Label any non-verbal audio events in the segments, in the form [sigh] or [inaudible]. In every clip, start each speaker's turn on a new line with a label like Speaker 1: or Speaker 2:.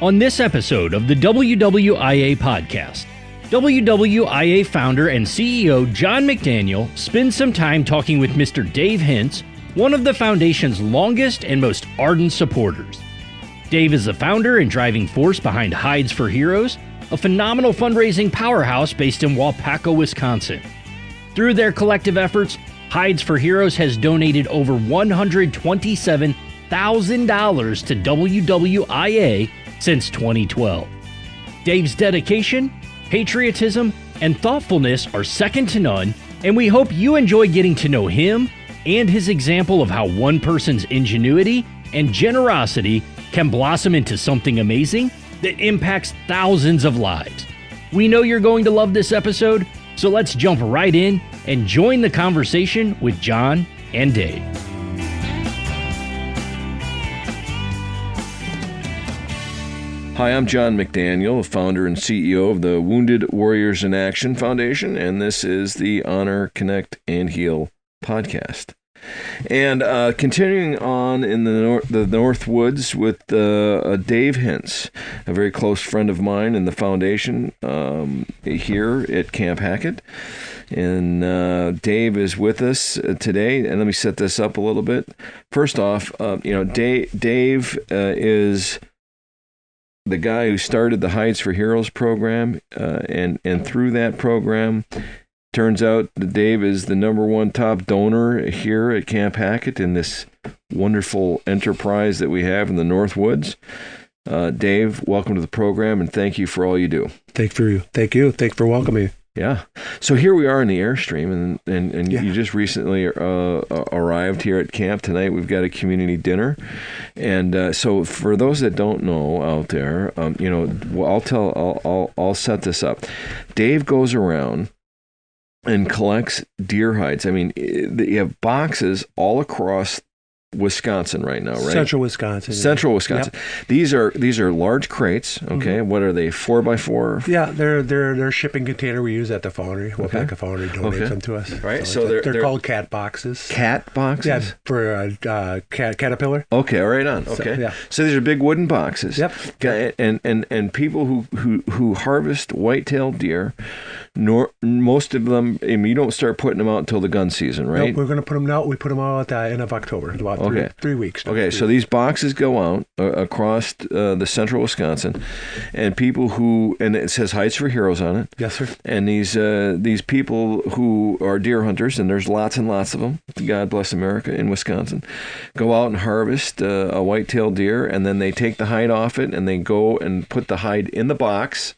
Speaker 1: On this episode of the WWIA podcast, WWIA founder and CEO John McDaniel spends some time talking with Mr. Dave Hintz, one of the foundation's longest and most ardent supporters. Dave is the founder and driving force behind Hides for Heroes, a phenomenal fundraising powerhouse based in Waupaca, Wisconsin. Through their collective efforts, Hides for Heroes has donated over $127,000 to WWIA since 2012. Dave's dedication, patriotism, and thoughtfulness are second to none, and we hope you enjoy getting to know him and his example of how one person's ingenuity and generosity can blossom into something amazing that impacts thousands of lives. We know you're going to love this episode, so let's jump right in and join the conversation with John and Dave.
Speaker 2: Hi, I'm John McDaniel, founder and CEO of the Wounded Warriors in Action Foundation, and this is the Honor, Connect, and Heal podcast. And uh, continuing on in the nor- the North Woods with uh, uh, Dave Hintz, a very close friend of mine in the foundation um, here at Camp Hackett. And uh, Dave is with us uh, today. And let me set this up a little bit. First off, uh, you know, Dave, Dave is the guy who started the Hides for Heroes program, uh, and and through that program, turns out that Dave is the number one top donor here at Camp Hackett in this wonderful enterprise that we have in the North Woods. Uh, Dave, welcome to the program, and thank you for all you do.
Speaker 3: Thank for you. Thank you. Thank for welcoming.
Speaker 2: Yeah. So here we are in the airstream, and and, and
Speaker 3: Yeah.
Speaker 2: you just recently uh, uh, arrived here at camp tonight. We've got a community dinner, and uh, so for those that don't know out there, um, you know, I'll tell, I'll, I'll I'll set this up. Dave goes around and collects deer hides. I mean, i- you have boxes all across Wisconsin right now, right?
Speaker 3: Central Wisconsin.
Speaker 2: Central Wisconsin. These are these are large crates. Okay, what are they? Four by four.
Speaker 3: Yeah, they're they're they're shipping container we use at the foundry. Waupaca Foundry donates
Speaker 2: Okay.
Speaker 3: them to us.
Speaker 2: Right, so
Speaker 3: it's-
Speaker 2: they're-
Speaker 3: they're,
Speaker 2: they're-
Speaker 3: called cat boxes.
Speaker 2: Cat boxes.
Speaker 3: Yeah, for uh, uh, cat, caterpillar.
Speaker 2: Okay, right on. Okay,
Speaker 3: yeah.
Speaker 2: So these are big wooden boxes.
Speaker 3: Yep.
Speaker 2: And and and people who who who harvest white-tailed deer, nor most of them. I mean, you don't start putting them out until the gun season, right?
Speaker 3: Nope, we're gonna put them out. We put them out at the end of October. About three,
Speaker 2: Okay.
Speaker 3: three weeks.
Speaker 2: Okay, so these boxes go out uh, across uh, the central Wisconsin, and people who and it says Hides for Heroes on it.
Speaker 3: yes, sir.
Speaker 2: And these uh, these people who are deer hunters, and there's lots and lots of them. God bless America in Wisconsin, go out and harvest uh, a white-tailed deer, and then they take the hide off it, and they go and put the hide in the box.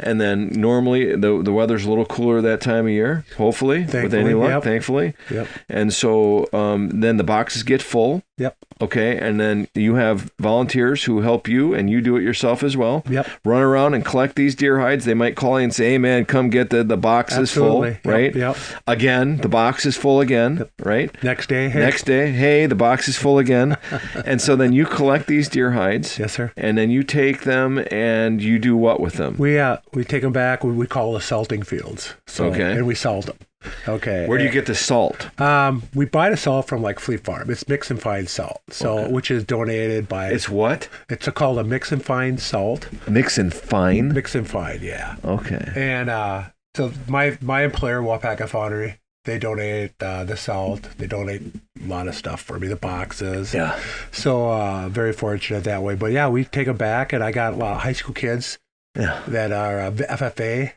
Speaker 2: And then normally the the weather's a little cooler that time of year, hopefully with any luck,
Speaker 3: yep.
Speaker 2: thankfully.
Speaker 3: Yep.
Speaker 2: And so um, then the boxes get full.
Speaker 3: Yep.
Speaker 2: Okay, and then you have volunteers who help you, and you do it yourself as well.
Speaker 3: Yep.
Speaker 2: Run around and collect these deer hides. They might call you and say, "Hey, man, come get the the box is full."
Speaker 3: Absolutely. Yep,
Speaker 2: Right.
Speaker 3: yep.
Speaker 2: Again, the box is full again. Right.
Speaker 3: Next day. Hey.
Speaker 2: Next day, hey, the box is full again. [laughs] and so then you collect these deer hides.
Speaker 3: Yes, sir.
Speaker 2: And then you take them and you do what with them?
Speaker 3: We uh we take them back. We, we call the salting fields. So,
Speaker 2: Okay.
Speaker 3: And we salt them. Okay.
Speaker 2: Where do you get the salt?
Speaker 3: Um, we buy the salt from like Fleet Farm. It's mix and fine salt, so which is donated by.
Speaker 2: It's what?
Speaker 3: it's a, called a mix and fine salt.
Speaker 2: Mix and fine.
Speaker 3: Mix and fine, yeah.
Speaker 2: Okay.
Speaker 3: And uh, so my my employer, Waupaca Foundry, they donate uh, the salt. They donate a lot of stuff for me, the boxes.
Speaker 2: Yeah.
Speaker 3: So uh, very fortunate that way. But yeah, we take them back, and I got a lot of high school kids
Speaker 2: Yeah.
Speaker 3: that are uh, FFA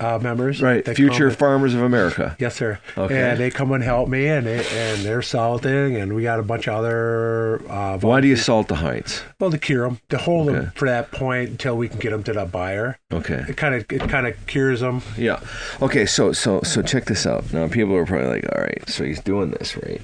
Speaker 3: uh, members.
Speaker 2: Right. Future
Speaker 3: and-
Speaker 2: Farmers of America.
Speaker 3: Yes, sir.
Speaker 2: Okay.
Speaker 3: And they come and help me, and they, and they're salting, and we got a bunch of other. Uh,
Speaker 2: Why do you salt the hides?
Speaker 3: Well, to cure them, to hold
Speaker 2: Okay.
Speaker 3: them for that point until we can get them to the buyer.
Speaker 2: Okay.
Speaker 3: It kind of it kind of cures them.
Speaker 2: Yeah. Okay. So so so check this out. Now people are probably like, all right, so he's doing this, right?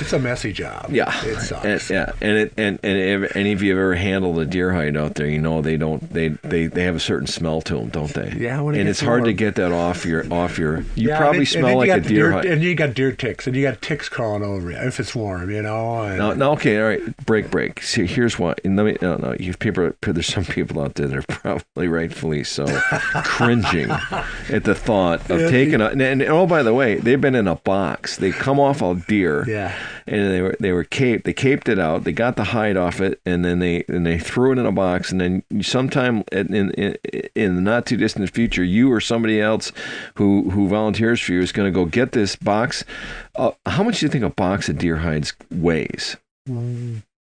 Speaker 3: It's a messy job.
Speaker 2: Yeah.
Speaker 3: it sucks.
Speaker 2: And, yeah. And it and and if any of you have ever handled a deer hide out there, you know they don't they they they have a certain smell to them, don't they?
Speaker 3: Yeah,
Speaker 2: and it's hard to get that off your off your. You
Speaker 3: Yeah,
Speaker 2: probably
Speaker 3: and
Speaker 2: smell like a
Speaker 3: the
Speaker 2: deer.
Speaker 3: and you got deer ticks, and you got ticks crawling over you if it's warm, you know. And
Speaker 2: Now, now, okay, all right, break, break. See, here's what. And let me, no, no. You people, there's some people out there that are [laughs] probably rightfully so cringing at the thought of taking a. And, and oh, by the way, they've been in a box. They come off a deer,
Speaker 3: yeah,
Speaker 2: and they were they were caped. They caped it out. They got the hide off it, and then they and they threw it in a box. And then sometime in in, in, the not too distant future, you or somebody else who who volunteers for you is going to go get this box. Uh, how much do you think a box of deer hides weighs?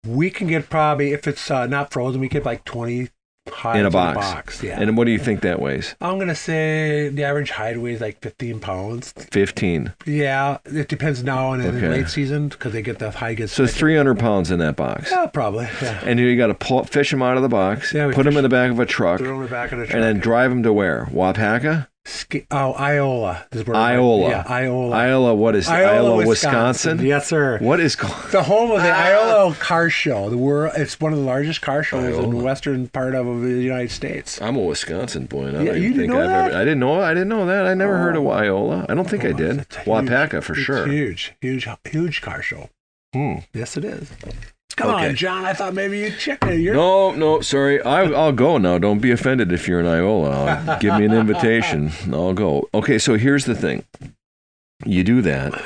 Speaker 3: We can get probably if it's uh, not frozen, we get like 20, in a box.
Speaker 2: In a box
Speaker 3: yeah.
Speaker 2: And what do you think that weighs?
Speaker 3: I'm gonna say the average height weighs like 15 pounds.
Speaker 2: 15.
Speaker 3: Yeah, it depends now on
Speaker 2: okay.
Speaker 3: late season because they get the high gets.
Speaker 2: So
Speaker 3: it's
Speaker 2: 300 pounds in that box.
Speaker 3: Yeah, probably. Yeah.
Speaker 2: And you got to pull, fish them out of the box.
Speaker 3: Yeah,
Speaker 2: put them in the back of a truck.
Speaker 3: Throw them in the back of a truck.
Speaker 2: And then drive them to where?
Speaker 3: Waupaca. Oh, Iola. Is where
Speaker 2: Iola.
Speaker 3: Yeah, Iola.
Speaker 2: Iowa, what is Iowa, Wisconsin?
Speaker 3: Yes, sir.
Speaker 2: What is called?
Speaker 3: The home of the Iola Car Show. The world. It's one of the largest car shows in the western part of the United States.
Speaker 2: I'm a Wisconsin boy, and I
Speaker 3: Yeah,
Speaker 2: don't
Speaker 3: you didn't
Speaker 2: think
Speaker 3: know
Speaker 2: I've
Speaker 3: that?
Speaker 2: ever. I didn't know. I didn't know that. I never heard of Iola. I don't think I did.
Speaker 3: Huge-
Speaker 2: Waupaca for
Speaker 3: it's
Speaker 2: sure.
Speaker 3: Huge, huge, huge car show.
Speaker 2: Hmm.
Speaker 3: Yes, it is. Come
Speaker 2: Okay.
Speaker 3: on, John. I thought maybe you'd check it. You're
Speaker 2: No, no, sorry. I, I'll go now. Don't be offended if you're in Iola. [laughs] Give me an invitation. I'll go. Okay, so here's the thing. You do that,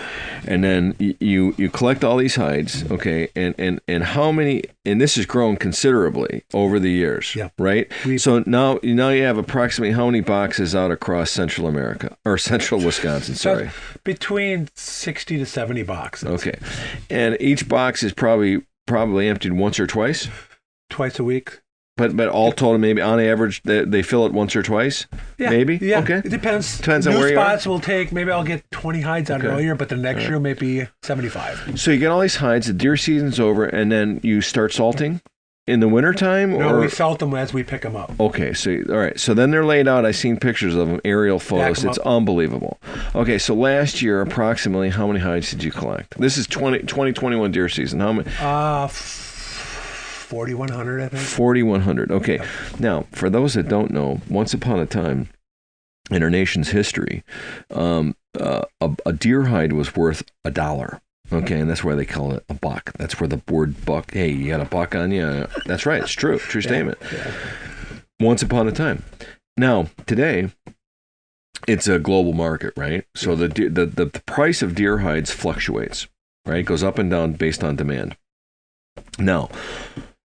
Speaker 2: and then you you collect all these hides. Okay, and and and how many? And this has grown considerably over the years.
Speaker 3: Yep.
Speaker 2: Right.
Speaker 3: We-
Speaker 2: so now now you have approximately how many boxes out across Central America or Central Wisconsin? Sorry.
Speaker 3: between 60 to 70 boxes.
Speaker 2: Okay, and each box is probably probably emptied once or twice.
Speaker 3: Twice a week.
Speaker 2: But but all told, maybe on average they, they fill it once or twice.
Speaker 3: Yeah,
Speaker 2: Maybe?
Speaker 3: Yeah.
Speaker 2: Okay.
Speaker 3: It depends.
Speaker 2: Depends on
Speaker 3: New
Speaker 2: where you are.
Speaker 3: spots will take, maybe I'll get 20 hides out
Speaker 2: Okay.
Speaker 3: earlier, but the next year maybe 75.
Speaker 2: So you get all these hides. The deer season's over, and then you start salting in the wintertime?
Speaker 3: No,
Speaker 2: or
Speaker 3: we salt them as we pick them up.
Speaker 2: Okay, so all right, so then they're laid out. I've seen pictures of them, aerial photos. It's
Speaker 3: up.
Speaker 2: unbelievable. Okay, so last year, approximately, how many hides did you collect? This is 20, 2021 deer season. How many?
Speaker 3: Uh, 4,100, I think.
Speaker 2: 4,100. Okay, now for those that don't know, once upon a time in our nation's history, um, uh, a, a deer hide was worth a dollar. Okay, and that's why they call it a buck. That's where the word buck. Hey, you got a buck on you? That's right. It's true. True statement.
Speaker 3: Yeah.
Speaker 2: once upon a time. Now, today, it's a global market, right? So the, the, the, the price of deer hides fluctuates, right? It goes up and down based on demand. Now,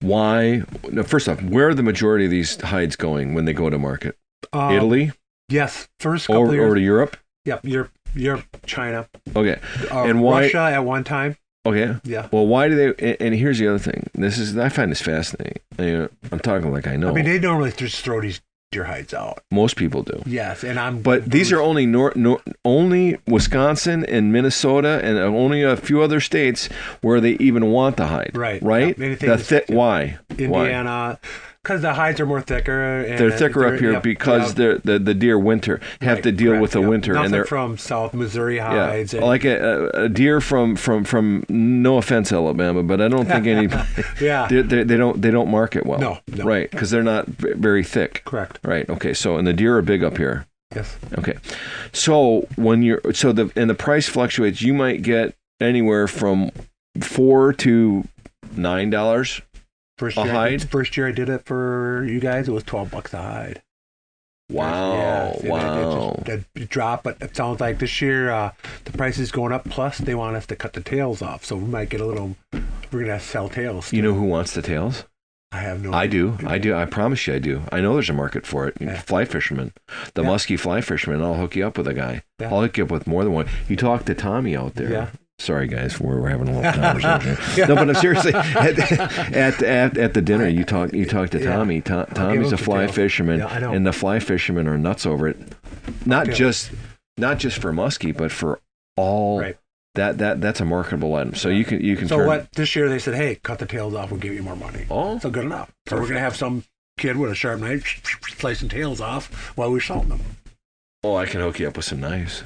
Speaker 2: why? Now, first off, where are the majority of these hides going when they go to market?
Speaker 3: Um,
Speaker 2: Italy
Speaker 3: Yes, first couple
Speaker 2: or,
Speaker 3: of
Speaker 2: or to Europe?
Speaker 3: Yep, Europe, Europe, China,
Speaker 2: Okay,
Speaker 3: uh,
Speaker 2: And why-
Speaker 3: Russia at one time.
Speaker 2: okay.
Speaker 3: Yeah.
Speaker 2: Well, why do they? and- here's the other thing. This is I find this fascinating. You know, I'm talking like I know.
Speaker 3: I mean, they normally just throw these deer hides out.
Speaker 2: Most people do.
Speaker 3: Yes, and I'm.
Speaker 2: But these are only nor, nor, only Wisconsin and Minnesota and only a few other states where they even want the hide.
Speaker 3: Right.
Speaker 2: Right.
Speaker 3: Yeah,
Speaker 2: The thi- why? Why?
Speaker 3: Because the hides are more thicker. And
Speaker 2: They're thicker up here
Speaker 3: yep,
Speaker 2: because
Speaker 3: yep.
Speaker 2: they're, the the deer winter have
Speaker 3: Right,
Speaker 2: to deal
Speaker 3: correct,
Speaker 2: with the
Speaker 3: yep.
Speaker 2: winter
Speaker 3: Nothing
Speaker 2: and they're
Speaker 3: from South Missouri
Speaker 2: yeah,
Speaker 3: hides. and-
Speaker 2: like a, a, a deer from from from no offense Alabama, but I don't think any [laughs]
Speaker 3: yeah, [laughs]
Speaker 2: they they they don't they don't market well.
Speaker 3: No, no.
Speaker 2: Right, because they're not very thick.
Speaker 3: correct.
Speaker 2: Right. Okay. So and the deer are big up here.
Speaker 3: Yes.
Speaker 2: Okay. So when you're so the and the price fluctuates, you might get anywhere from four to nine dollars.
Speaker 3: First year, I
Speaker 2: hide?
Speaker 3: did, first year I did it for you guys, it was twelve bucks a hide.
Speaker 2: Wow!
Speaker 3: Yeah, and it- it
Speaker 2: wow!
Speaker 3: it dropped, but it sounds like this year uh, the price is going up. Plus, they want us to cut the tails off, so we might get a little. We're gonna sell tails.
Speaker 2: you know who wants the tails?
Speaker 3: I have no.
Speaker 2: I do. I do. I promise you, I do. I know there's a market for it.
Speaker 3: Yeah.
Speaker 2: Fly fishermen, the
Speaker 3: Yeah.
Speaker 2: musky fly fishermen. I'll hook you up with a guy.
Speaker 3: Yeah.
Speaker 2: I'll hook you up with more than one. You talk to Tommy out there.
Speaker 3: Yeah.
Speaker 2: Sorry, guys, we're, we're having a little [laughs] conversation. No, but I'm seriously at, at, at, at the dinner. You talk you talk to Tommy. To,
Speaker 3: give
Speaker 2: Tommy's a fly fisherman,
Speaker 3: Yeah,
Speaker 2: and the fly fishermen are nuts over it. Not
Speaker 3: Okay.
Speaker 2: just not just for muskie, but for all
Speaker 3: Right.
Speaker 2: that that that's a marketable item. So you can you can
Speaker 3: So
Speaker 2: turn.
Speaker 3: what? This year they said, "Hey, cut the tails off. We'll give you more money."
Speaker 2: Oh,
Speaker 3: So good enough. So we're gonna have some kid with a sharp knife [laughs] slicing tails off while we're salting them.
Speaker 2: oh, I can hook you up with some knives.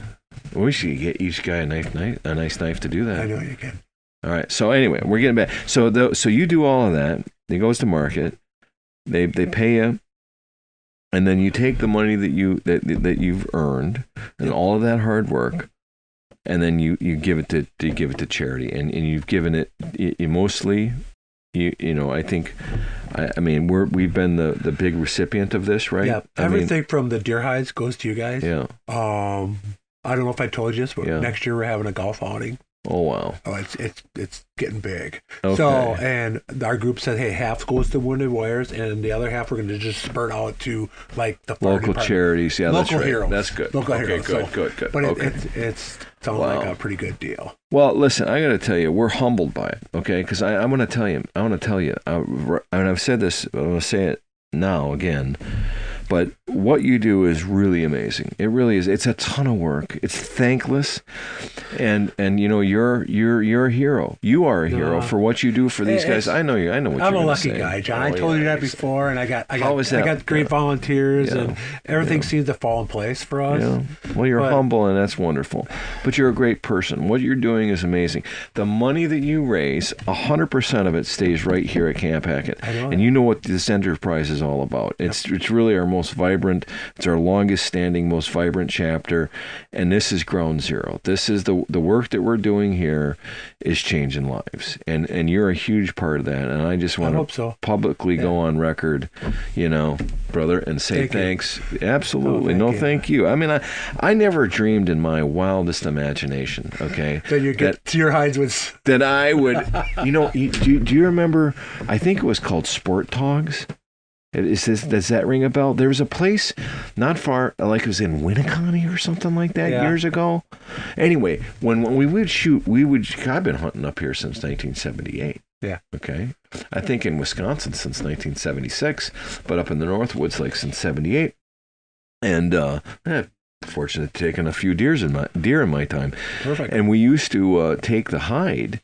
Speaker 2: We should get each guy a knife, knife a nice knife to do that.
Speaker 3: I know you can.
Speaker 2: All right. So anyway, we're getting back. So the, so you do all of that. It goes to market. They they pay you. and then you take the money that you that that you've earned and all of that hard work and then you you give it to, to give it to charity and, and you've given it you, you mostly you you know i think I, I mean we're we've been the the big recipient of this right
Speaker 3: Yeah,
Speaker 2: I mean,
Speaker 3: everything from the deer hides goes to you guys.
Speaker 2: yeah
Speaker 3: Um, I don't know if I told you this, but
Speaker 2: Yeah.
Speaker 3: next year we're having a golf outing.
Speaker 2: oh wow
Speaker 3: Oh, it's it's it's getting big.
Speaker 2: okay
Speaker 3: So, and our group said, hey, half goes to Wounded Warriors, and the other half we're going to just spurt out to like the
Speaker 2: local
Speaker 3: department.
Speaker 2: charities yeah that's
Speaker 3: Local
Speaker 2: right
Speaker 3: heroes.
Speaker 2: that's good
Speaker 3: Local
Speaker 2: okay
Speaker 3: heroes,
Speaker 2: good
Speaker 3: so-
Speaker 2: good good
Speaker 3: But it,
Speaker 2: okay
Speaker 3: it's it's sounds
Speaker 2: Wow.
Speaker 3: like a pretty good deal.
Speaker 2: Well, listen, I got to tell you, we're humbled by it, okay? Because I'm going to tell you, I want to tell you, I, and I've said this, but I'm going to say it now again, but what you do is really amazing. It really is. It's a ton of work. It's thankless, and and you know you're you're you're a hero. You are a hero
Speaker 3: No.
Speaker 2: for what you do for these
Speaker 3: Hey,
Speaker 2: guys. I know you. I know what
Speaker 3: I'm
Speaker 2: you're
Speaker 3: a lucky
Speaker 2: say.
Speaker 3: guy, John. I
Speaker 2: Oh,
Speaker 3: told you that before, and I got I got I got great
Speaker 2: Yeah.
Speaker 3: volunteers,
Speaker 2: Yeah.
Speaker 3: and everything
Speaker 2: Yeah.
Speaker 3: seems to fall in place for us.
Speaker 2: Yeah. Well, you're
Speaker 3: But-
Speaker 2: humble, and that's wonderful. But you're a great person. What you're doing is amazing. The money that you raise, 100% of it stays right here at Camp Hackett.
Speaker 3: I know
Speaker 2: And you know what the this enterprise is all about. It's it's really our most vibrant, it's our longest standing, most vibrant chapter. And this is ground zero. This is the the work that we're doing here is changing lives. And and you're a huge part of that. And I just
Speaker 3: I
Speaker 2: want
Speaker 3: hope
Speaker 2: to
Speaker 3: so.
Speaker 2: publicly go on record, you know, brother, and say
Speaker 3: Thank you.
Speaker 2: thanks. Absolutely.
Speaker 3: Oh, thank
Speaker 2: no,
Speaker 3: you.
Speaker 2: thank you. I mean, I, I never dreamed in my wildest imagination, okay, [laughs]
Speaker 3: Then you get to your hides with
Speaker 2: that I would, you know, you, do, do you remember? I think it was called Sport Togs. Is this, does that ring a bell? There was a place not far, like it was in Winneconne or something like that
Speaker 3: Yeah.
Speaker 2: years ago. Anyway, when, when we would shoot, we would, I've been hunting up here since 1978.
Speaker 3: Yeah.
Speaker 2: Okay. I think in Wisconsin since 1976, but up in the Northwoods like since 78. And, uh, eh, fortunate to taking a few deers in my, deer in my time.
Speaker 3: perfect.
Speaker 2: And we used to uh, take the hide,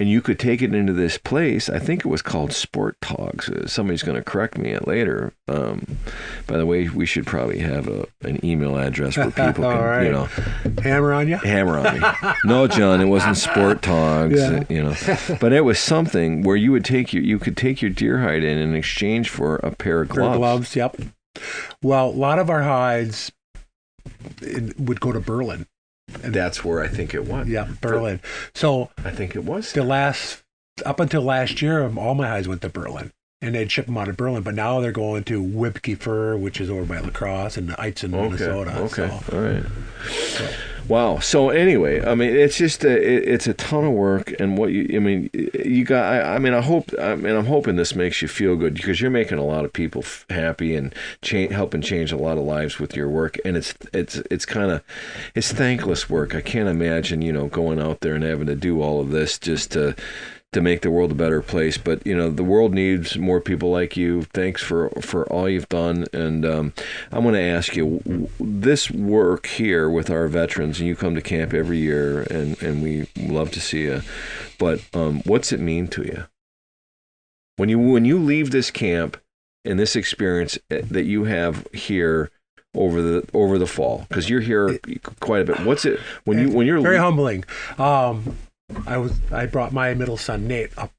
Speaker 2: and you could take it into this place. I think it was called Sport Togs. Uh, Somebody's going to correct me later. Um, by the way, we should probably have a, an email address where people [laughs] can,
Speaker 3: right.
Speaker 2: you know,
Speaker 3: Hammer on you.
Speaker 2: hammer on me. [laughs] no, John, it wasn't Sport Togs.
Speaker 3: Yeah.
Speaker 2: You know, but it was something where you would take your you could take your deer hide in in exchange for a pair of gloves.
Speaker 3: Pair of gloves. Yep. Well, a lot of our hides would go to Berlin.
Speaker 2: That's where I think it was.
Speaker 3: Yeah, Berlin. So
Speaker 2: I think it was.
Speaker 3: the last up until last year, um, all my highs went to Berlin, and they'd ship them out of Berlin. But now they're going to Whipke Fur, which is over by La Crosse and Eitzen,
Speaker 2: Okay.
Speaker 3: Minnesota.
Speaker 2: Okay.
Speaker 3: So,
Speaker 2: All right.
Speaker 3: so,
Speaker 2: Wow. So anyway, I mean, it's just a, it, it's a ton of work, and what you, I mean, you got. I, I mean, I hope. I mean, I'm hoping this makes you feel good because you're making a lot of people f- happy and cha- helping change a lot of lives with your work, and it's it's it's kind of it's thankless work. I can't imagine you know going out there and having to do all of this just to to make the world a better place. But you know, the world needs more people like you. Thanks for for all you've done. And um, I'm going to ask you this work here with our veterans, and you come to camp every year, and and we love to see you. But um, what's it mean to you when you when you leave this camp and this experience eh, that you have here? Over the over the fall, because you're here quite a bit. What's it when you when you're
Speaker 3: very humbling. Um, I was I brought my middle son Nate up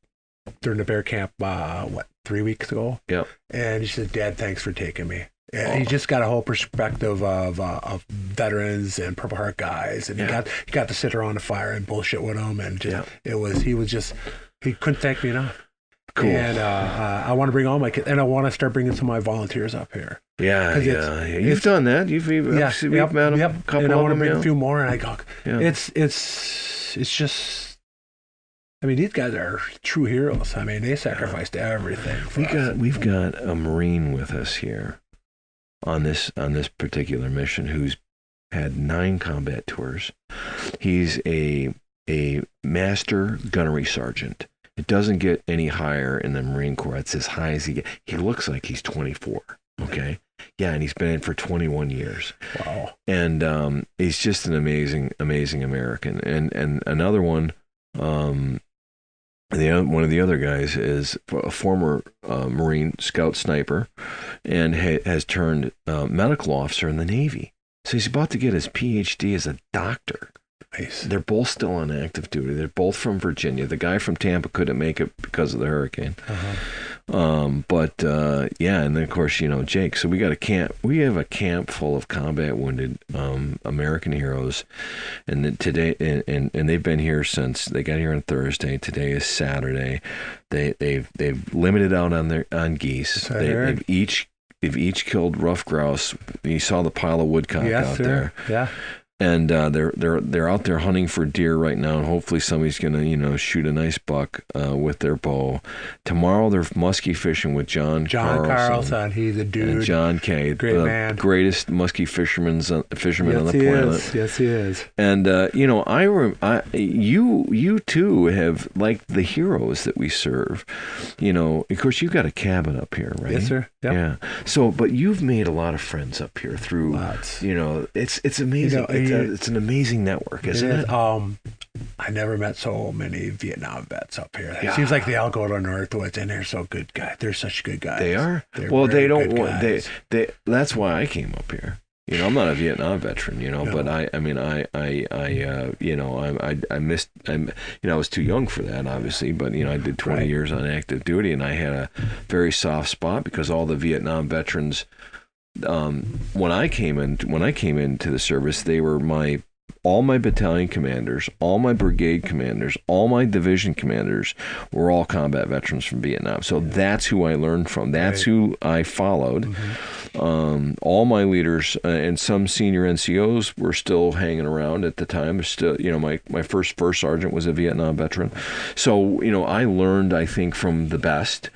Speaker 3: during the bear camp. Uh, what three weeks ago?
Speaker 2: Yep.
Speaker 3: And he said, "Dad, thanks for taking me." And
Speaker 2: Oh.
Speaker 3: he just got a whole perspective of uh, of veterans and Purple Heart guys, and
Speaker 2: Yeah.
Speaker 3: he got he got to sit around the fire and bullshit with them, and just,
Speaker 2: Yeah.
Speaker 3: it was he was just he couldn't thank me enough.
Speaker 2: cool.
Speaker 3: And uh, uh, I want to bring all my kids, and I want to start bringing some of my volunteers up here.
Speaker 2: Yeah, yeah, yeah. You've done that. You've, you've
Speaker 3: yeah,
Speaker 2: we've
Speaker 3: yep,
Speaker 2: met a
Speaker 3: yep.
Speaker 2: couple
Speaker 3: and I want to bring a few more, and I go,
Speaker 2: Yeah.
Speaker 3: it's it's it's just. I mean, these guys are true heroes. I mean, they sacrificed everything. For
Speaker 2: we
Speaker 3: us.
Speaker 2: got we've got a marine with us here on this on this particular mission who's had nine combat tours. He's a a master gunnery sergeant. It doesn't get any higher in the Marine Corps. It's as high as he get. He looks like he's 24. Okay. Yeah, and he's been in for 21 years.
Speaker 3: wow.
Speaker 2: and um, he's just an amazing, amazing American. And and another one, um, the one of the other guys is a former uh, Marine Scout sniper, and ha- has turned uh, medical officer in the Navy. So he's about to get his PhD as a doctor.
Speaker 3: Nice.
Speaker 2: They're both still on active duty. They're both from Virginia. The guy from Tampa couldn't make it because of the hurricane.
Speaker 3: Uh-huh.
Speaker 2: Um, but uh, yeah, and then of course you know Jake. So we got a camp. We have a camp full of combat wounded um, American heroes, and then today and, and and they've been here since they got here on Thursday. Today is Saturday. They they've they've limited out on their on geese. They, they've each they've each killed rough grouse. You saw the pile of woodcock
Speaker 3: yes,
Speaker 2: out
Speaker 3: sir.
Speaker 2: there
Speaker 3: Yeah.
Speaker 2: And uh, they're they're they're out there hunting for deer right now, and hopefully somebody's gonna you know shoot a nice buck uh, with their bow. Tomorrow they're muskie fishing with John
Speaker 3: John
Speaker 2: Carlson.
Speaker 3: Carlson, he's a
Speaker 2: And
Speaker 3: dude.
Speaker 2: John Kay,
Speaker 3: Great
Speaker 2: the
Speaker 3: man.
Speaker 2: greatest muskie fisherman's uh, fisherman on
Speaker 3: yes,
Speaker 2: the
Speaker 3: he
Speaker 2: planet.
Speaker 3: is. Yes, he is.
Speaker 2: And uh, you know, I, rem- I, you, you too have like the heroes that we serve. You know, of course, you've got a cabin up here, right?
Speaker 3: Yes, sir. Yep.
Speaker 2: Yeah. So, but you've made a lot of friends up here through.
Speaker 3: Lots.
Speaker 2: You know, it's it's amazing.
Speaker 3: know,
Speaker 2: it's, a, it's an amazing network, isn't
Speaker 3: It. Um, I never met so many Vietnam vets up here. It
Speaker 2: Yeah.
Speaker 3: seems like they all go to Northwoods, and they're so good guys. They're such good guys.
Speaker 2: They are.
Speaker 3: They're
Speaker 2: well, they don't want they
Speaker 3: guys.
Speaker 2: they. That's why I came up here. You know, I'm not a Vietnam veteran. You know,
Speaker 3: No.
Speaker 2: but I, I mean, I, I, I, uh, you know, I, I, I missed. I'm, you know, I was too young for that, obviously. But you know, I did 20
Speaker 3: Right.
Speaker 2: years on active duty, and I had a very soft spot because all the Vietnam veterans. Um, when I came in, when I came into the service, they were my all my battalion commanders, all my brigade commanders, all my division commanders were all combat veterans from Vietnam. So that's who I learned from. That's
Speaker 3: Right.
Speaker 2: who I followed.
Speaker 3: Mm-hmm.
Speaker 2: Um, all my leaders uh, and some senior NCOs were still hanging around at the time. Still, you know, my, my first first sergeant was a Vietnam veteran. So, you know, I learned, I think, from the best.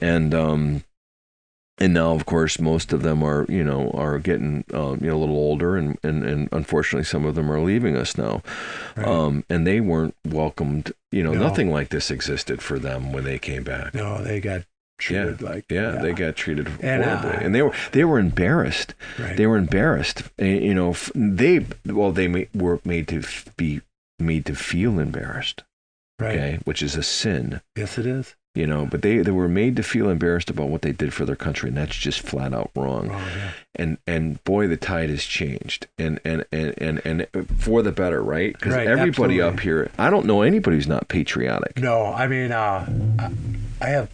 Speaker 2: And, um, and now, of course, most of them are, you know, are getting, um, you know, a little older, and, and, and unfortunately, some of them are leaving us now.
Speaker 3: Right.
Speaker 2: Um, and they weren't welcomed. You know,
Speaker 3: No.
Speaker 2: nothing like this existed for them when they came back.
Speaker 3: no, they got treated like
Speaker 2: Yeah, they got treated
Speaker 3: And,
Speaker 2: horribly,
Speaker 3: uh,
Speaker 2: and they were they were embarrassed.
Speaker 3: right.
Speaker 2: They were embarrassed. You know, they well, they were made to be made to feel embarrassed.
Speaker 3: right.
Speaker 2: Okay, which is a sin.
Speaker 3: Yes, it is.
Speaker 2: You know, but they, they were made to feel embarrassed about what they did for their country, and that's just flat out wrong.
Speaker 3: Wrong, yeah.
Speaker 2: And and boy, the tide has changed, and and and and, and for the better, right? Because
Speaker 3: Right,
Speaker 2: everybody
Speaker 3: absolutely.
Speaker 2: up here, I don't know anybody who's not patriotic.
Speaker 3: No, I mean, uh, I have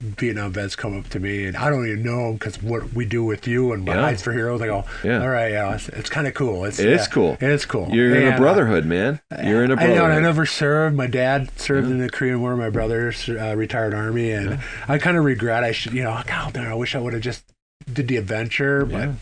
Speaker 3: Vietnam vets come up to me, and I don't even know them because what we do with you and my
Speaker 2: Yeah.
Speaker 3: Hides for Heroes, I go,
Speaker 2: Yeah.
Speaker 3: all right, yeah, it's, it's kind of cool. It's,
Speaker 2: It is
Speaker 3: yeah,
Speaker 2: cool.
Speaker 3: It is cool.
Speaker 2: You're in
Speaker 3: And,
Speaker 2: a
Speaker 3: uh,
Speaker 2: brotherhood, man. You're in a
Speaker 3: I know,
Speaker 2: brotherhood.
Speaker 3: I never served. My dad served in the Korean War. My brother uh, retired Army, and I kind of regret. I should, you know, God, I wish I would have just did the adventure, but
Speaker 2: Yeah.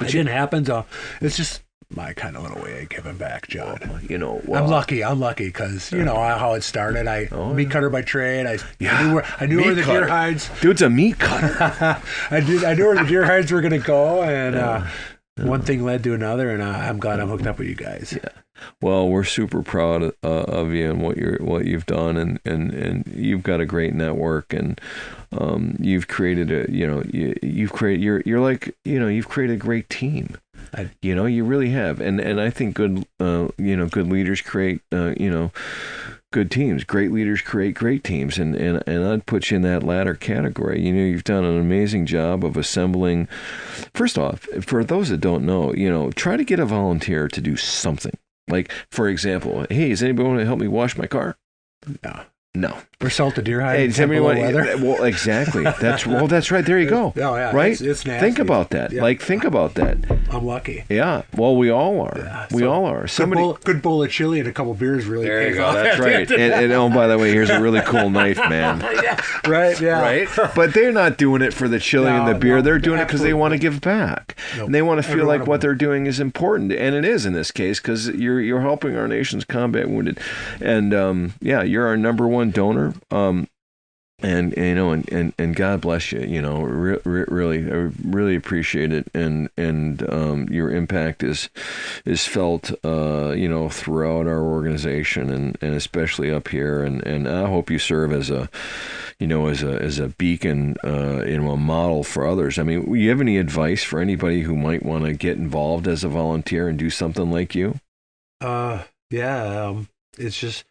Speaker 3: it didn't happen. So it's just my kind of little way of giving back, John.
Speaker 2: you know, well,
Speaker 3: I'm lucky. I'm lucky because you know how it started. I
Speaker 2: Oh,
Speaker 3: meat
Speaker 2: yeah.
Speaker 3: cutter by trade. I,
Speaker 2: Yeah,
Speaker 3: I knew where I knew where the
Speaker 2: cutter.
Speaker 3: deer hides.
Speaker 2: Dude's a meat cutter. [laughs]
Speaker 3: I did. I knew where the deer hides were gonna go, and uh, one thing led to another. And uh, I'm glad I'm hooked up with you guys. Yeah.
Speaker 2: Well, we're super proud uh, of you and what you're what you've done, and, and, and you've got a great network, and um, you've created a you know you, you've created you're you're like you know you've created a great team.
Speaker 3: I-
Speaker 2: you know you really have, and and I think good uh, you know good leaders create uh, you know good teams. Great leaders create great teams, and, and and I'd put you in that latter category. You know, you've done an amazing job of assembling. First off, for those that don't know, you know, try to get a volunteer to do something. Like, for example, hey, does anybody want to help me wash my car?
Speaker 3: No.
Speaker 2: No.
Speaker 3: Or salt the deer hide.
Speaker 2: Hey,
Speaker 3: in
Speaker 2: does anybody
Speaker 3: below
Speaker 2: want?
Speaker 3: weather.
Speaker 2: Well, exactly. That's well. [laughs] That's right. There you go.
Speaker 3: Oh yeah,
Speaker 2: Right?
Speaker 3: It's, it's nasty.
Speaker 2: Think about that.
Speaker 3: Yeah.
Speaker 2: Like, think about that.
Speaker 3: I'm lucky.
Speaker 2: Yeah. Well, we all are.
Speaker 3: Yeah,
Speaker 2: we
Speaker 3: so
Speaker 2: all are.
Speaker 3: Good
Speaker 2: Somebody.
Speaker 3: bowl, good bowl of chili and a couple beers really.
Speaker 2: There you
Speaker 3: pays
Speaker 2: go.
Speaker 3: off
Speaker 2: That's right. [laughs] And, and oh, by the way, here's a really cool [laughs] knife, man.
Speaker 3: right. Yeah.
Speaker 2: right? But they're not doing it for the chili and the beer.
Speaker 3: no,
Speaker 2: they're doing it because they want to give back,
Speaker 3: Nope.
Speaker 2: and they want to feel
Speaker 3: Every
Speaker 2: like what
Speaker 3: them.
Speaker 2: they're doing is important, and it is in this case because you're you're helping our nation's combat wounded, and um, yeah, you're our number one donor. Um, and you know, and, and, and God bless you. You know, re- re- really, I really appreciate it, and and um, your impact is is felt, uh, you know, throughout our organization, and, and especially up here. And, and I hope you serve as a, you know, as a as a beacon, uh, you know, a model for others. I mean, you have any advice for anybody who might want to get involved as a volunteer and do something like you?
Speaker 3: Uh, yeah. Um, it's just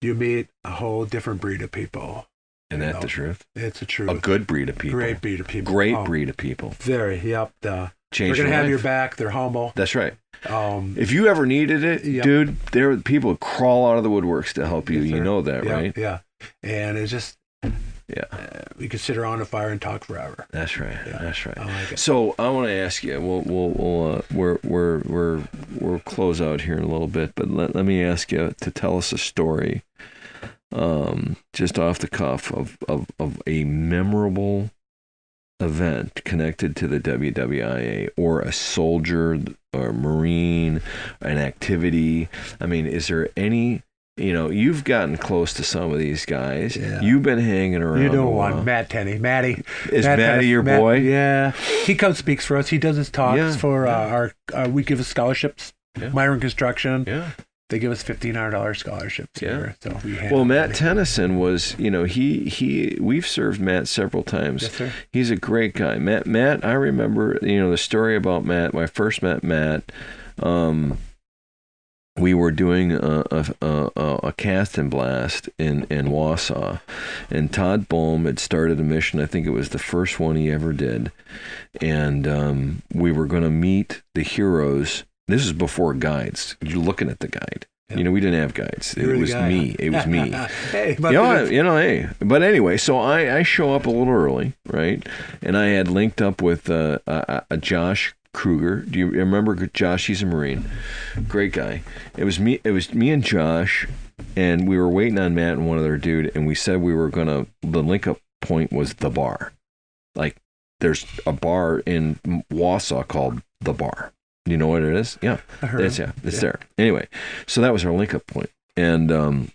Speaker 3: you meet a whole different breed of people.
Speaker 2: And that's
Speaker 3: No.
Speaker 2: the truth.
Speaker 3: It's a true
Speaker 2: A good breed of people.
Speaker 3: great breed of people.
Speaker 2: Great
Speaker 3: Oh,
Speaker 2: breed of people.
Speaker 3: Very. Yep. Uh,
Speaker 2: Change
Speaker 3: they're gonna have
Speaker 2: life.
Speaker 3: your back. They're humble.
Speaker 2: That's right.
Speaker 3: Um,
Speaker 2: If you ever needed it,
Speaker 3: Yep.
Speaker 2: dude, there people crawl out of the woodworks to help you.
Speaker 3: Yes,
Speaker 2: you know that,
Speaker 3: yeah,
Speaker 2: right?
Speaker 3: Yeah. And it's just
Speaker 2: Yeah.
Speaker 3: Uh, we could sit around a fire and talk forever.
Speaker 2: That's right.
Speaker 3: Yeah.
Speaker 2: That's right.
Speaker 3: I like.
Speaker 2: So I want to ask you. We'll we'll, we'll uh, we're we're we're we'll close out here in a little bit, but let let me ask you to tell us a story, um, just off the cuff of of of a memorable event connected to the WWIA or a soldier or a marine, an activity. I mean, is there any? You know, you've gotten close to some of these guys.
Speaker 3: Yeah.
Speaker 2: You've been hanging around.
Speaker 3: You know one, Matt Tenney. Matty.
Speaker 2: Is
Speaker 3: Matt
Speaker 2: Matty
Speaker 3: Tenney-
Speaker 2: your
Speaker 3: Matt-
Speaker 2: boy?
Speaker 3: Yeah. He comes speaks for us. He does his talks
Speaker 2: Yeah,
Speaker 3: for
Speaker 2: yeah.
Speaker 3: uh, our, uh, we give us scholarships. Miron Construction.
Speaker 2: Yeah.
Speaker 3: They give us fifteen hundred dollars scholarships
Speaker 2: Yeah.
Speaker 3: here. So we
Speaker 2: Well, Matt
Speaker 3: money.
Speaker 2: Tennyson was, you know, he he we've served Matt several times.
Speaker 3: Yes, sir.
Speaker 2: He's a great guy. Matt Matt, I remember, you know, the story about Matt. When I first met Matt, um, we were doing a, a, a, a cast and blast in, in Wausau, and Todd Bohm had started a mission. I think it was the first one he ever did, and um, we were going to meet the heroes. This is before guides. You're looking at the guide.
Speaker 3: Yeah.
Speaker 2: You know, we didn't have guides.
Speaker 3: You were
Speaker 2: It was
Speaker 3: guy,
Speaker 2: me.
Speaker 3: huh?
Speaker 2: It was me. [laughs]
Speaker 3: hey, but
Speaker 2: Yeah, you know, hey. But anyway, so I, I show up a little early, right? And I had linked up with uh, a, a Josh Kruger. Do you remember Josh? He's a Marine, great guy. It was me. It was me and Josh, and we were waiting on Matt and one other dude, and we said we were gonna. The link up point was the bar, like there's a bar in Wausau called the Bar. You know what it is? Yeah.
Speaker 3: I heard
Speaker 2: It's yeah, it's
Speaker 3: Yeah.
Speaker 2: there. Anyway, so that was our link up point, and um,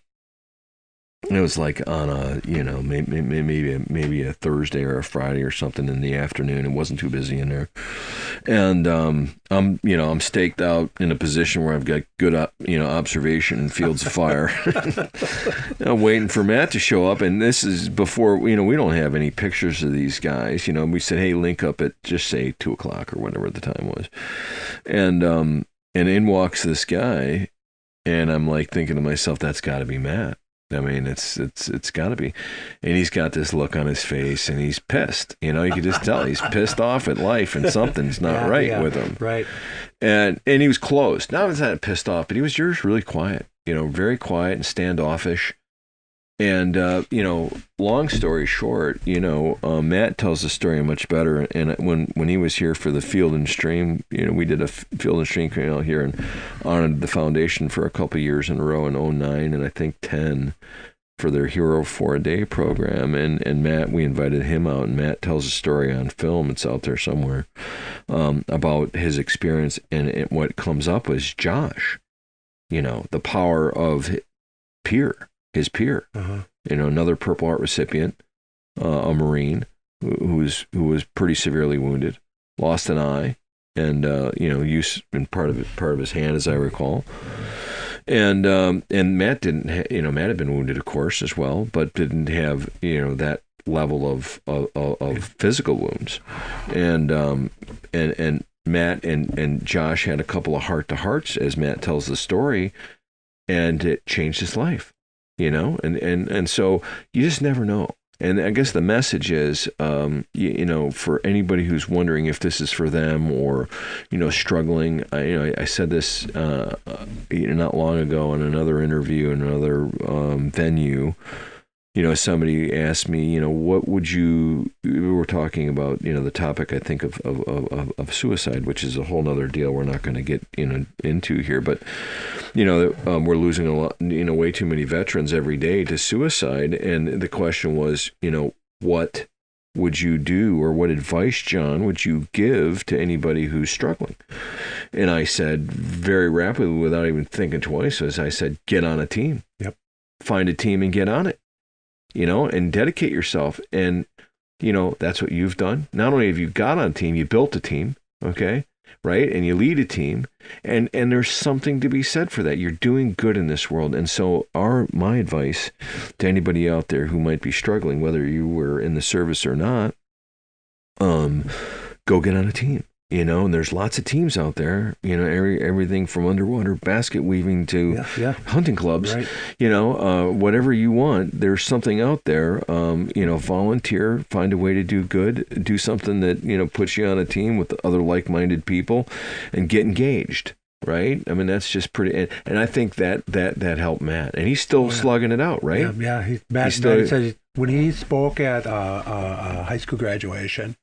Speaker 2: it was like on a you know maybe maybe a, maybe a Thursday or a Friday or something in the afternoon. It wasn't too busy in there, and um, I'm you know I'm staked out in a position where I've got good you know observation and fields of fire. [laughs] I'm waiting for Matt to show up, and this is before you know we don't have any pictures of these guys. You know, we said hey link up at just say two o'clock or whatever the time was, and um and in walks this guy, and I'm like thinking to myself that's got to be Matt. I mean, it's it's it's got to be, and he's got this look on his face, and he's pissed. You know, you can just tell he's pissed off at life, and [laughs] something's not
Speaker 3: Yeah,
Speaker 2: right
Speaker 3: yeah,
Speaker 2: with him
Speaker 3: Right.
Speaker 2: and and he was closed. Not was that pissed off, but he was just really quiet. You know, very quiet and standoffish. And uh, you know, long story short, you know, uh, Matt tells the story much better. And when when he was here for the Field and Stream, you know, we did a Field and Stream canal here and honored the foundation for a couple years in a row in 09 and I think 10 for their Hero for a Day program. And and Matt, we invited him out, and Matt tells a story on film. It's out there somewhere um, about his experience, and it, what comes up is Josh. You know, the power of peer, his peer.
Speaker 3: Uh-huh.
Speaker 2: You know, another Purple Heart recipient, uh, a Marine who, was who was pretty severely wounded, lost an eye, and uh, you know, use in part of it, part of his hand, as I recall. And um, and Matt didn't, ha- you know, Matt had been wounded, of course, as well, but didn't have you know that level of of, of- of physical wounds, and um, and and Matt and and Josh had a couple of heart to hearts as Matt tells the story, and it changed his life, you know, and and and so you just never know. And I guess the message is, um, you, you know, for anybody who's wondering if this is for them or, you know, struggling. I, you know, I, said this uh, uh, not long ago in another interview in another um, venue. You know, somebody asked me, you know, what would you? We were talking about, you know, the topic I think of of, of, of suicide, which is a whole nother deal. We're not going to get you know into here, but you know, um, we're losing a lot, you know, way too many veterans every day to suicide. And the question was, you know, what would you do or what advice, John, would you give to anybody who's struggling? And I said very rapidly, without even thinking twice, as I said, get on a team.
Speaker 3: Yep.
Speaker 2: Find a team and get on it, you know, and dedicate yourself. And, you know, that's what you've done. Not only have you got on a team, you built a team, okay? Right? And you lead a team and and there's something to be said for that you're doing good in this world and so our my advice to anybody out there who might be struggling whether you were in the service or not um go get on a team you know and there's lots of teams out there you know every, everything from underwater basket weaving to
Speaker 3: Yeah. Yeah.
Speaker 2: hunting clubs
Speaker 3: Right.
Speaker 2: you know uh, whatever you want there's something out there um, you know volunteer find a way to do good do something that you know puts you on a team with other like-minded people and get engaged right? I mean, that's just pretty. And, and I think that that that helped Matt, and he's still
Speaker 3: yeah.
Speaker 2: slugging it out, right?
Speaker 3: Yeah, yeah. He, Matt,
Speaker 2: He's still-
Speaker 3: Matt said when he spoke at uh, uh, uh, high school graduation,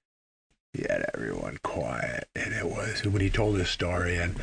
Speaker 3: he had everyone quiet, and it was when he told his story, and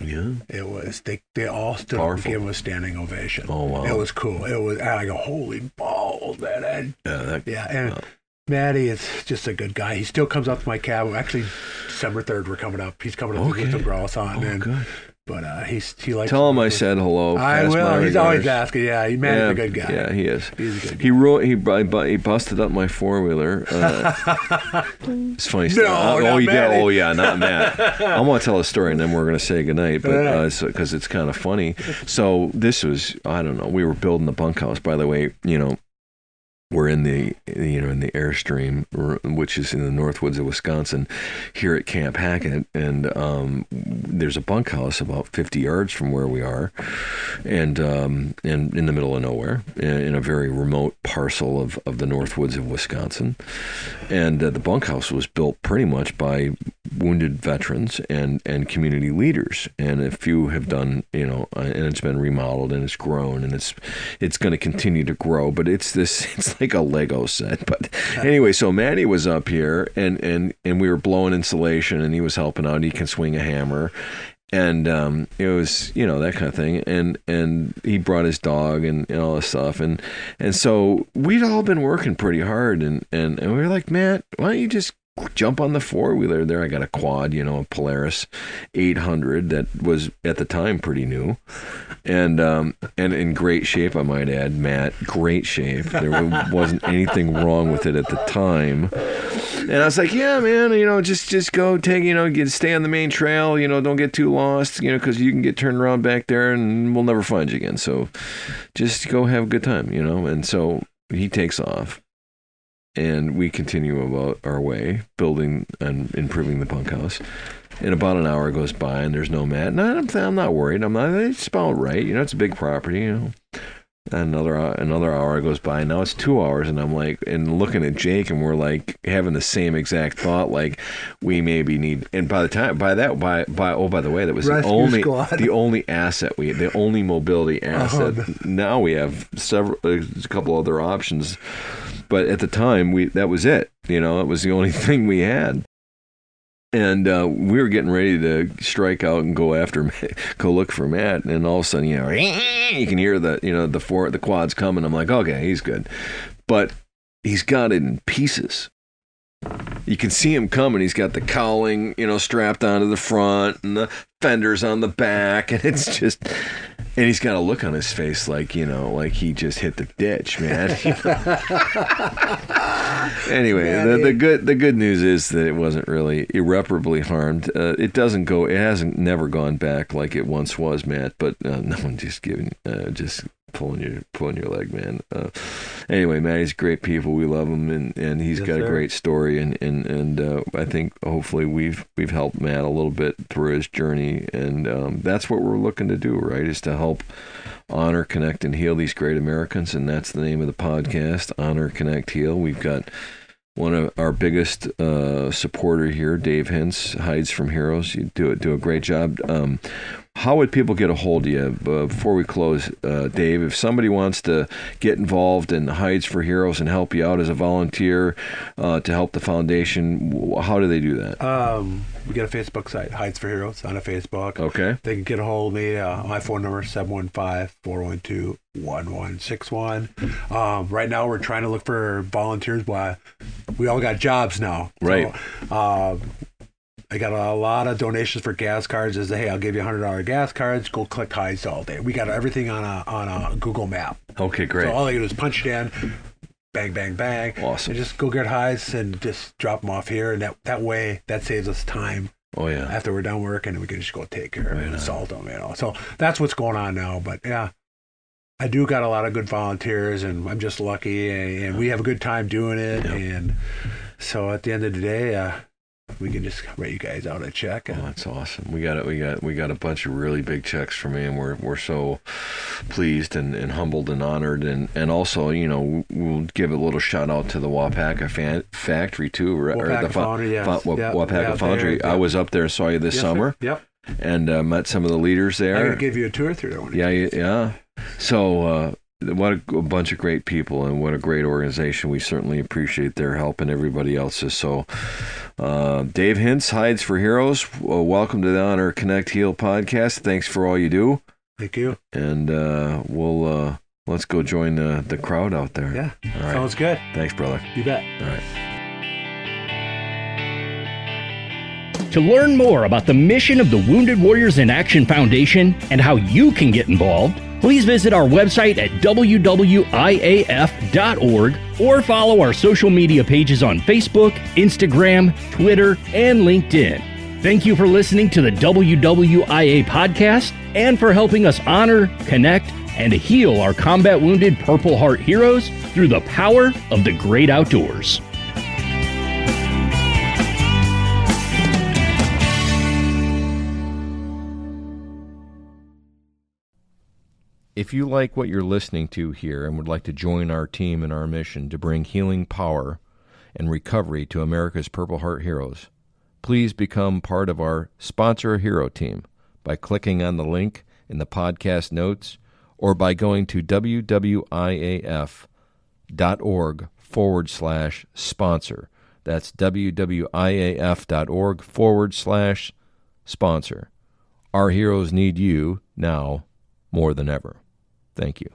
Speaker 2: Yeah.
Speaker 3: it was they they all stood up and
Speaker 2: Powerful.
Speaker 3: gave him a standing ovation.
Speaker 2: Oh wow.
Speaker 3: It was cool. It was I go, holy balls, man! And,
Speaker 2: yeah, that,
Speaker 3: yeah, and
Speaker 2: Wow.
Speaker 3: Matty is just a good guy. He still comes up to my cabin. Actually, December third, we're coming up. He's coming up to
Speaker 2: Okay.
Speaker 3: get some grouse on,
Speaker 2: oh,
Speaker 3: and
Speaker 2: good.
Speaker 3: But uh, he's he likes.
Speaker 2: Tell him I said hello.
Speaker 3: I will. He's always asking. Yeah, he
Speaker 2: yeah,
Speaker 3: a good guy.
Speaker 2: Yeah, he is.
Speaker 3: he's a good.
Speaker 2: He ru- he bu- he busted up my four wheeler. Uh, [laughs] it's funny.
Speaker 3: No,
Speaker 2: stuff. Uh,
Speaker 3: not
Speaker 2: oh,
Speaker 3: Matty.
Speaker 2: did. Oh, yeah, not Matt. I'm gonna tell a story, and then we're going to say goodnight. But because uh, because it's kind of funny. So this was I don't know. We were building the bunkhouse. By the way, you know. We're in the you know in the airstream, which is in the north woods of Wisconsin, here at Camp Hackett, and um, there's a bunkhouse about 50 yards from where we are, and um, and in the middle of nowhere, in, a very remote parcel of, of the north woods of Wisconsin, and uh, the bunkhouse was built pretty much by wounded veterans and and community leaders, and a few have done you know, uh, and it's been remodeled and it's grown and it's it's going to continue to grow, but it's this [laughs] it's like a Lego set. But anyway, so Matty was up here and and and we were blowing insulation and he was helping out. He can swing a hammer and um, it was you know that kind of thing and and he brought his dog and, and all this stuff and and so we'd all been working pretty hard and and, and we were like matt why don't you just jump on the four-wheeler there. I got a quad you know a polaris 800 that was at the time pretty new. And um and in great shape i might add matt great shape. There [laughs] wasn't anything wrong with it at the time. And I was like, yeah, man, you know, just just go take, you know, get stay on the main trail, you know, don't get too lost, you know, because you can get turned around back there and we'll never find you again. So just go have a good time, you know. And so he takes off, and we continue about our way, building and improving the punk house. And about an hour goes by, and there's no Matt. And I'm, I'm not worried. I'm not. It's about right. You know, it's a big property. You know. Another another hour goes by. Now it's two hours, and I'm like, and looking at Jake, and we're like having the same exact thought. Like, we maybe need. And by the time, by that, by by oh, by the way, that was
Speaker 3: Rescue
Speaker 2: the only
Speaker 3: squad.
Speaker 2: the only asset we, the only mobility asset.
Speaker 3: Uh-huh.
Speaker 2: Now we have several, a couple other options, but at the time, we that was it. You know, it was the only [laughs] thing we had and uh, we were getting ready to strike out and go after, [laughs] go look for Matt, and all of a sudden, you know, [laughs] you can hear the, you know, the four, the quads coming. I'm like, okay, he's good, but he's got it in pieces. You can see him coming. He's got the cowling, you know, strapped onto the front, and the fenders on the back, and it's just, and he's got a look on his face like, you know, like he just hit the ditch, man. [laughs] anyway, the, the good the good news is that it wasn't really irreparably harmed. Uh, it doesn't go. It hasn't never gone back like it once was, Matt. But uh, [laughs] no one just giving, uh, just pulling your pulling your leg, man. Uh, anyway, Matt, he's great people. We love him, and, and he's
Speaker 3: Yes,
Speaker 2: got a great story. And and and uh, I think hopefully we've we've helped Matt a little bit through his journey, and um, that's what we're looking to do, right? Is to help honor, connect, and heal these great Americans, and that's the name of the podcast: Honor, Connect, Heal. We've got one of our biggest uh, supporter here, Dave Hintz, hides from heroes. You do it, do a great job. Um, how would people get a hold of you uh, before we close, uh, Dave? If somebody wants to get involved in Hides for Heroes and help you out as a volunteer uh, to help the foundation, how do they do that?
Speaker 3: Um, we got a Facebook site, Hides for Heroes, on a Facebook.
Speaker 2: Okay.
Speaker 3: They can get a hold of me. Uh, my phone number is 715-412-1161. Um, right now, we're trying to look for volunteers. Why? We all got jobs now.
Speaker 2: Right.
Speaker 3: So, um, I got a lot of donations for gas cards. Is hey, I'll give you hundred dollar gas cards. Go click Hides all day. We got everything on a on a Google Map.
Speaker 2: Okay, great.
Speaker 3: So all they do is punch it in, bang, bang, bang.
Speaker 2: Awesome.
Speaker 3: And just go get hides and just drop them off here. And that, that way, that saves us time
Speaker 2: Oh yeah.
Speaker 3: after we're done working, and we can just go take care of it and salt them, you know. So that's what's going on now. But yeah, I do got a lot of good volunteers and I'm just lucky and, and we have a good time doing it.
Speaker 2: Yep.
Speaker 3: And so at the end of the day, uh, we can just write you guys out a check.
Speaker 2: Oh, that's awesome. We got it. We got we got a bunch of really big checks from him. We're we're so pleased and, and humbled and honored and, and also you know we'll give a little shout out to the Waupaca fan, factory too, right?
Speaker 3: Waupaca
Speaker 2: the fa-
Speaker 3: Foundry, yes.
Speaker 2: fa-
Speaker 3: Yeah,
Speaker 2: Waupaca
Speaker 3: yeah,
Speaker 2: Foundry.
Speaker 3: there,
Speaker 2: I was up there and saw you this
Speaker 3: Yes, sir.
Speaker 2: summer.
Speaker 3: Yep.
Speaker 2: and uh, met some of the leaders
Speaker 3: I
Speaker 2: there.
Speaker 3: could give you a tour through there. One
Speaker 2: Yeah, yeah. yeah. So, uh, what a, a bunch of great people and what a great organization. We certainly appreciate their help and everybody else's. So, uh, Dave Hintz, Hides for Heroes, uh, welcome to the Honor Connect Heal podcast. Thanks for all you do.
Speaker 3: Thank you.
Speaker 2: And uh, we'll uh, let's go join the, the crowd out there.
Speaker 3: Yeah,
Speaker 2: All right.
Speaker 3: sounds good.
Speaker 2: Thanks, brother.
Speaker 3: You bet.
Speaker 2: All right.
Speaker 1: To learn more about the mission of the Wounded Warriors in Action Foundation and how you can get involved, please visit our website at wwiaf.org or follow our social media pages on Facebook, Instagram, Twitter, and LinkedIn. Thank you for listening to the WWIA podcast and for helping us honor, connect, and heal our combat wounded Purple Heart heroes through the power of the great outdoors.
Speaker 2: If you like what you're listening to here and would like to join our team in our mission to bring healing power and recovery to America's Purple Heart heroes, please become part of our Sponsor a Hero team by clicking on the link in the podcast notes or by going to wwiaf.org forward slash sponsor. That's wwiaf.org forward slash sponsor. Our heroes need you now more than ever. Thank you.